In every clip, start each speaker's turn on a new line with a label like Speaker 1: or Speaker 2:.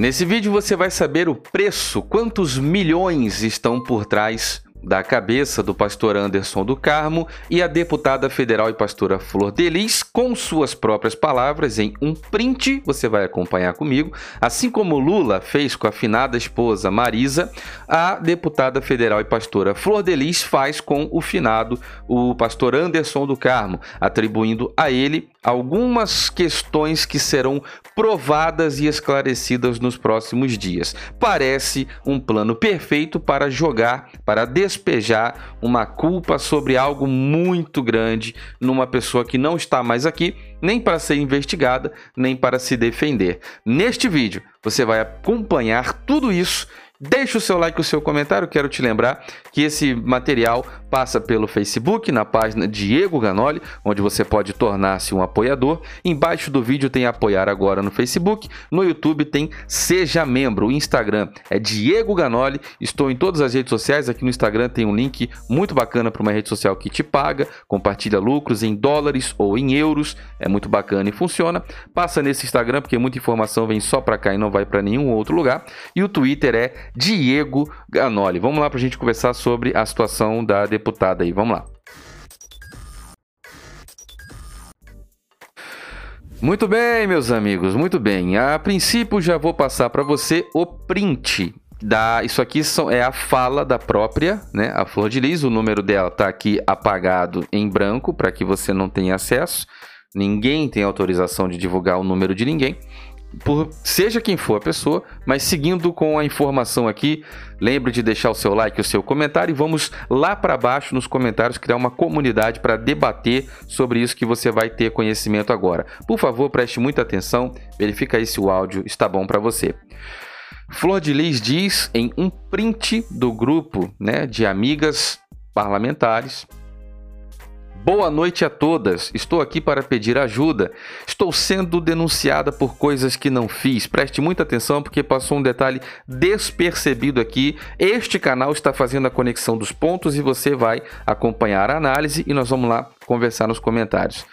Speaker 1: Nesse vídeo você vai saber o preço, quantos milhões estão por trás da cabeça do pastor Anderson do Carmo e a deputada federal e pastora Flor Delis, com suas próprias palavras, em um print, você vai acompanhar comigo. Assim como Lula fez com a finada esposa Marisa, a deputada federal e pastora Flor Delis faz com o finado, o pastor Anderson do Carmo, atribuindo a ele algumas questões que serão provadas e esclarecidas nos próximos dias. Parece um plano perfeito para jogar, para despejar uma culpa sobre algo muito grande numa pessoa que não está mais aqui, nem para ser investigada, nem para se defender. Neste vídeo, você vai acompanhar tudo isso Deixe o seu like e o seu comentário. Quero te lembrar que esse material passa pelo Facebook, na página Diego Ganoli, onde você pode tornar-se um apoiador. Embaixo do vídeo tem apoiar agora no Facebook. No YouTube tem Seja Membro. O Instagram é Diego Ganoli. Estou em todas as redes sociais. Aqui no Instagram tem um link muito bacana para uma rede social que te paga, compartilha lucros em dólares ou em euros. É muito bacana e funciona. Passa nesse Instagram porque muita informação vem só para cá e não vai para nenhum outro lugar. E o Twitter é Diego Ganoli. Vamos lá para a gente conversar sobre a situação da deputada aí. Vamos lá. Muito bem, meus amigos, muito bem. A princípio, já vou passar para você o print da. Isso aqui é a fala da própria, né? A Flor de Lis. O número dela está aqui apagado em branco para que você não tenha acesso. Ninguém tem autorização de divulgar o número de ninguém por seja quem for a pessoa, mas seguindo com a informação aqui, lembre de deixar o seu like, o seu comentário e vamos lá para baixo nos comentários criar uma comunidade para debater sobre isso que você vai ter conhecimento agora. Por favor, preste muita atenção, verifica aí se o áudio está bom para você. Flor de Lis diz em um print do grupo né, de amigas parlamentares Boa noite a todas. Estou aqui para pedir ajuda. Estou sendo denunciada por coisas que não fiz. Preste muita atenção porque passou um detalhe despercebido aqui. Este canal está fazendo a conexão dos pontos e você vai acompanhar a análise e nós vamos lá conversar nos comentários.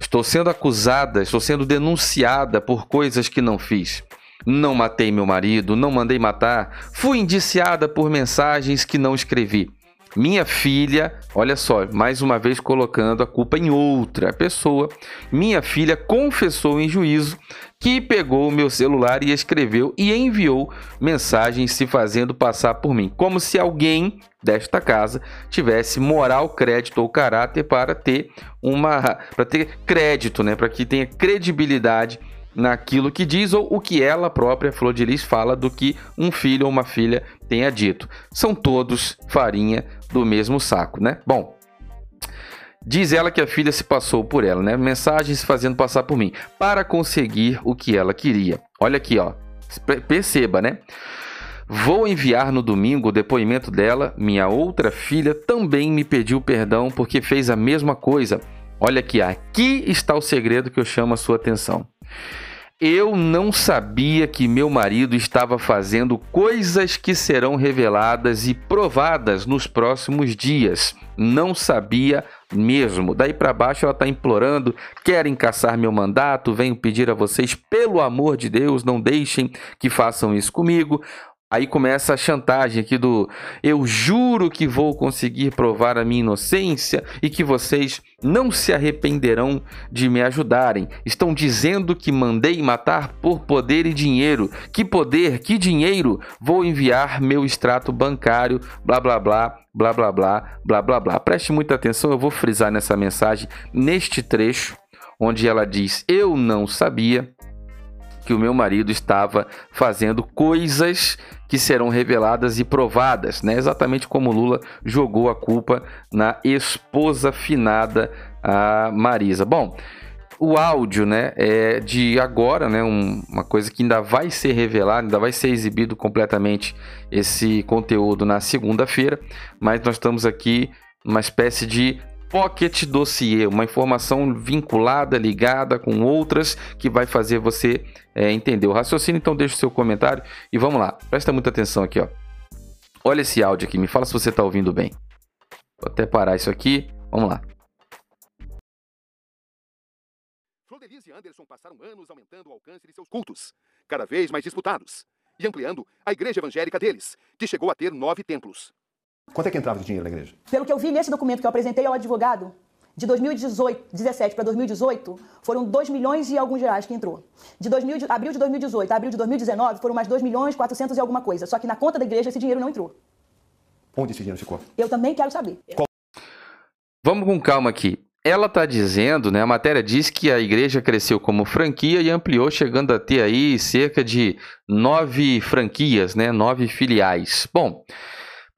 Speaker 1: Estou sendo acusada, estou sendo denunciada por coisas que não fiz. Não matei meu marido, não mandei matar. Fui indiciada por mensagens que não escrevi. Minha filha, olha só, mais uma vez colocando a culpa em outra pessoa. Minha filha confessou em juízo que pegou o meu celular e escreveu e enviou mensagens se fazendo passar por mim, como se alguém desta casa tivesse moral, crédito ou caráter para ter uma para ter crédito, né, para que tenha credibilidade naquilo que diz ou o que ela própria, Flor de Lis, fala do que um filho ou uma filha tenha dito. São todos farinha do mesmo saco, né? Bom, diz ela que a filha se passou por ela, né? Mensagens fazendo passar por mim, para conseguir o que ela queria. Olha aqui, ó. Perceba, né? Vou enviar no domingo o depoimento dela. Minha outra filha também me pediu perdão porque fez a mesma coisa. Olha aqui, aqui está o segredo que eu chamo a sua atenção. Eu não sabia que meu marido estava fazendo coisas que serão reveladas e provadas nos próximos dias. Não sabia mesmo. Daí para baixo ela está implorando: querem caçar meu mandato? Venho pedir a vocês, pelo amor de Deus, não deixem que façam isso comigo. Aí começa a chantagem aqui do eu juro que vou conseguir provar a minha inocência e que vocês não se arrependerão de me ajudarem. Estão dizendo que mandei matar por poder e dinheiro. Que poder, que dinheiro? Vou enviar meu extrato bancário, blá blá blá, blá blá blá, blá blá blá. Preste muita atenção, eu vou frisar nessa mensagem neste trecho onde ela diz: "Eu não sabia que o meu marido estava fazendo coisas que serão reveladas e provadas, né? Exatamente como Lula jogou a culpa na esposa finada, a Marisa. Bom, o áudio, né, é de agora, né, um, uma coisa que ainda vai ser revelada, ainda vai ser exibido completamente esse conteúdo na segunda-feira, mas nós estamos aqui numa espécie de Pocket Dossier, uma informação vinculada, ligada com outras que vai fazer você é, entender o raciocínio. Então deixa o seu comentário e vamos lá. Presta muita atenção aqui, ó. Olha esse áudio aqui, me fala se você está ouvindo bem. Vou até parar isso aqui. Vamos lá.
Speaker 2: Anderson passaram anos aumentando o alcance de seus cultos, cada vez mais disputados, e ampliando a igreja evangélica deles, que chegou a ter nove templos.
Speaker 3: Quanto é que entrava de dinheiro na igreja?
Speaker 4: Pelo que eu vi nesse documento que eu apresentei ao advogado, de 2018, 17 para 2018, foram 2 milhões e alguns reais que entrou. De 2000, de abril de 2018 a abril de 2019, foram mais 2 milhões 400 e alguma coisa. Só que na conta da igreja esse dinheiro não entrou.
Speaker 3: Onde esse dinheiro ficou?
Speaker 4: Eu também quero saber.
Speaker 1: Vamos com calma aqui. Ela está dizendo, né? A matéria diz que a igreja cresceu como franquia e ampliou, chegando a ter aí cerca de nove franquias, né? Nove filiais. Bom,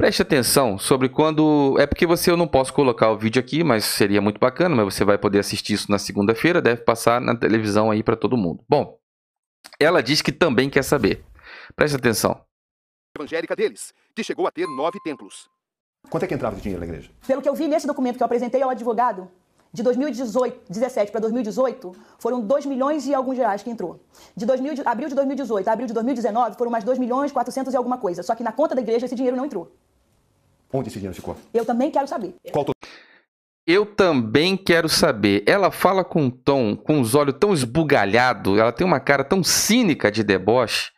Speaker 1: preste atenção sobre quando. É porque você eu não posso colocar o vídeo aqui, mas seria muito bacana, mas você vai poder assistir isso na segunda-feira, deve passar na televisão aí para todo mundo. Bom, ela diz que também quer saber. Preste atenção.
Speaker 2: Evangélica deles, que chegou a ter nove templos.
Speaker 3: Quanto é que entrava de dinheiro na igreja?
Speaker 4: Pelo que eu vi nesse documento que eu apresentei ao advogado, de 2018, 17 para 2018, foram 2 milhões e alguns reais que entrou. De 2000, de abril de 2018 a abril de 2019, foram mais 2 milhões 400 e alguma coisa. Só que na conta da igreja esse dinheiro não entrou.
Speaker 3: Onde esse dinheiro ficou?
Speaker 4: Eu também quero saber.
Speaker 3: Qual to-
Speaker 1: Eu também quero saber. Ela fala com um tom, com os olhos tão esbugalhados, ela tem uma cara tão cínica de deboche,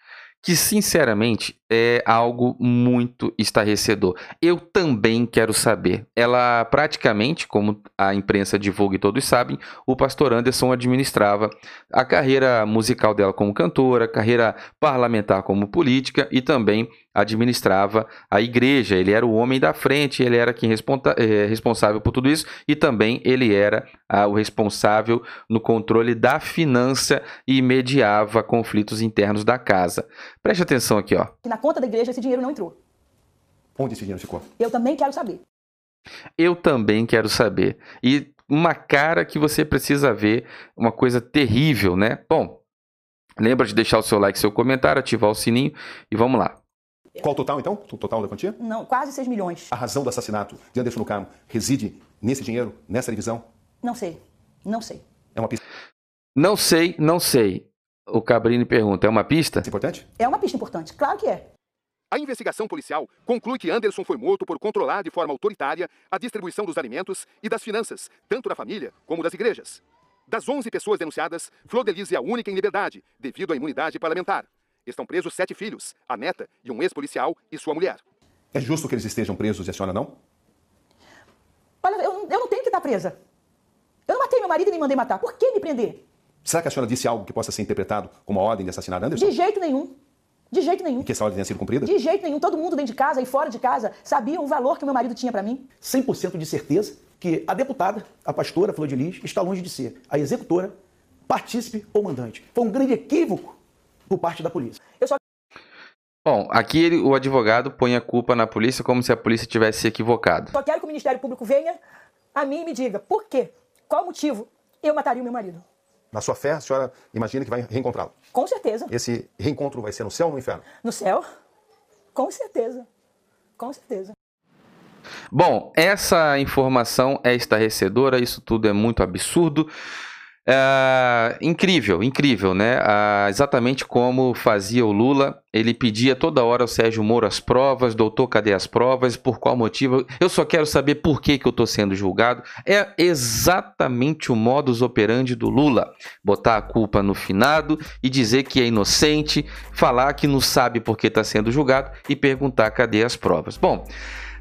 Speaker 1: que sinceramente é algo muito estarrecedor. Eu também quero saber. Ela praticamente, como a imprensa divulga e todos sabem, o pastor Anderson administrava a carreira musical dela como cantora, carreira parlamentar como política e também administrava a igreja. Ele era o homem da frente, ele era quem responta- eh, responsável por tudo isso e também ele era ah, o responsável no controle da finança e mediava conflitos internos da casa. Preste atenção aqui, ó.
Speaker 4: Que na conta da igreja esse dinheiro não entrou.
Speaker 3: Onde esse dinheiro ficou?
Speaker 4: Eu também quero saber.
Speaker 1: Eu também quero saber. E uma cara que você precisa ver, uma coisa terrível, né? Bom, lembra de deixar o seu like, seu comentário, ativar o sininho e vamos lá.
Speaker 3: Qual o total, então? O total da quantia?
Speaker 4: Não, quase 6 milhões.
Speaker 3: A razão do assassinato de Anderson no Carmo reside nesse dinheiro, nessa divisão?
Speaker 4: Não sei. Não sei.
Speaker 3: É uma pista
Speaker 1: Não sei, não sei. O Cabrini pergunta: é uma pista?
Speaker 3: importante?
Speaker 4: É uma pista importante. Claro que é.
Speaker 2: A investigação policial conclui que Anderson foi morto por controlar de forma autoritária a distribuição dos alimentos e das finanças, tanto da família como das igrejas. Das 11 pessoas denunciadas, Flor é a única em liberdade, devido à imunidade parlamentar. Estão presos sete filhos, a neta e um ex-policial e sua mulher.
Speaker 3: É justo que eles estejam presos e a senhora não?
Speaker 4: Olha, eu, não- eu não tenho que estar presa. Eu não matei meu marido e nem mandei matar. Por que me prender?
Speaker 3: Será que a senhora disse algo que possa ser interpretado como uma ordem de assassinar Anderson?
Speaker 4: De jeito nenhum. De jeito nenhum.
Speaker 3: E que essa ordem tenha sido cumprida?
Speaker 4: De jeito nenhum. Todo mundo dentro de casa e fora de casa sabia o valor que meu marido tinha pra mim.
Speaker 5: 100% de certeza que a deputada, a pastora Flor de Lis, está longe de ser a executora, partícipe ou mandante. Foi um grande equívoco por parte da polícia.
Speaker 4: Eu só
Speaker 1: Bom, aqui ele- o advogado põe a culpa na polícia como se a polícia tivesse se equivocado.
Speaker 4: só quero que o Ministério Público venha a mim e me diga por quê, qual o motivo eu mataria o meu marido.
Speaker 3: Na sua fé, a senhora imagina que vai reencontrá-lo.
Speaker 4: Com certeza.
Speaker 3: Esse reencontro vai ser no céu ou no inferno?
Speaker 4: No céu? Com certeza. Com certeza.
Speaker 1: Bom, essa informação é estarrecedora, isso tudo é muito absurdo. É, incrível, incrível, né? Ah, exatamente como fazia o Lula, ele pedia toda hora ao Sérgio Moro as provas, doutor, cadê as provas? Por qual motivo? Eu só quero saber por que, que eu estou sendo julgado. É exatamente o modus operandi do Lula: botar a culpa no finado e dizer que é inocente, falar que não sabe por que está sendo julgado e perguntar cadê as provas. Bom.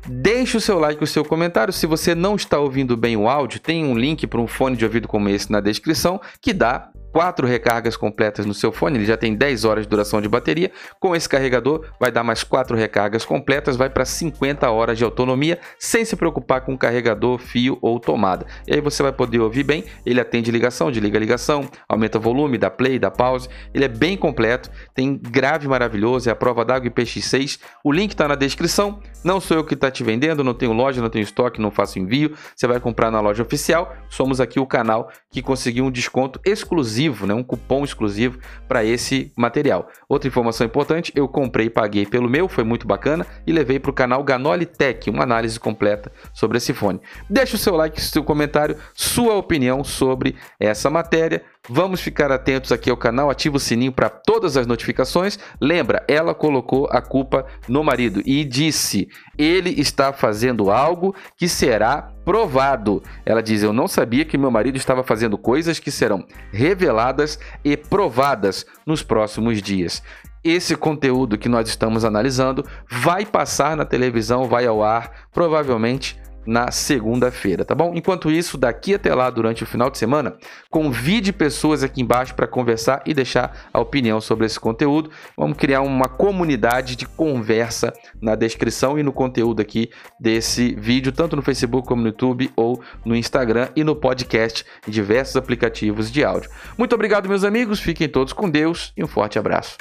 Speaker 1: Deixe o seu like e o seu comentário. Se você não está ouvindo bem o áudio, tem um link para um fone de ouvido como esse na descrição que dá quatro recargas completas no seu fone. Ele já tem 10 horas de duração de bateria. Com esse carregador, vai dar mais quatro recargas completas, vai para 50 horas de autonomia, sem se preocupar com carregador, fio ou tomada. E aí você vai poder ouvir bem. Ele atende ligação, desliga ligação, aumenta volume, dá play, dá pause. Ele é bem completo, tem grave maravilhoso, é a prova d'água IPX6. O link está na descrição. Não sou eu que está te vendendo, não tenho loja, não tenho estoque, não faço envio. Você vai comprar na loja oficial. Somos aqui o canal que conseguiu um desconto exclusivo, né? um cupom exclusivo para esse material. Outra informação importante, eu comprei e paguei pelo meu, foi muito bacana, e levei para o canal Ganoli Tech, uma análise completa sobre esse fone. Deixe o seu like, seu comentário, sua opinião sobre essa matéria. Vamos ficar atentos aqui ao canal, ativa o sininho para todas as notificações. Lembra, ela colocou a culpa no marido e disse: ele está fazendo algo que será provado. Ela diz: Eu não sabia que meu marido estava fazendo coisas que serão reveladas e provadas nos próximos dias esse conteúdo que nós estamos analisando vai passar na televisão, vai ao ar, provavelmente na segunda-feira, tá bom? Enquanto isso, daqui até lá, durante o final de semana, convide pessoas aqui embaixo para conversar e deixar a opinião sobre esse conteúdo. Vamos criar uma comunidade de conversa na descrição e no conteúdo aqui desse vídeo, tanto no Facebook como no YouTube ou no Instagram e no podcast em diversos aplicativos de áudio. Muito obrigado, meus amigos, fiquem todos com Deus e um forte abraço.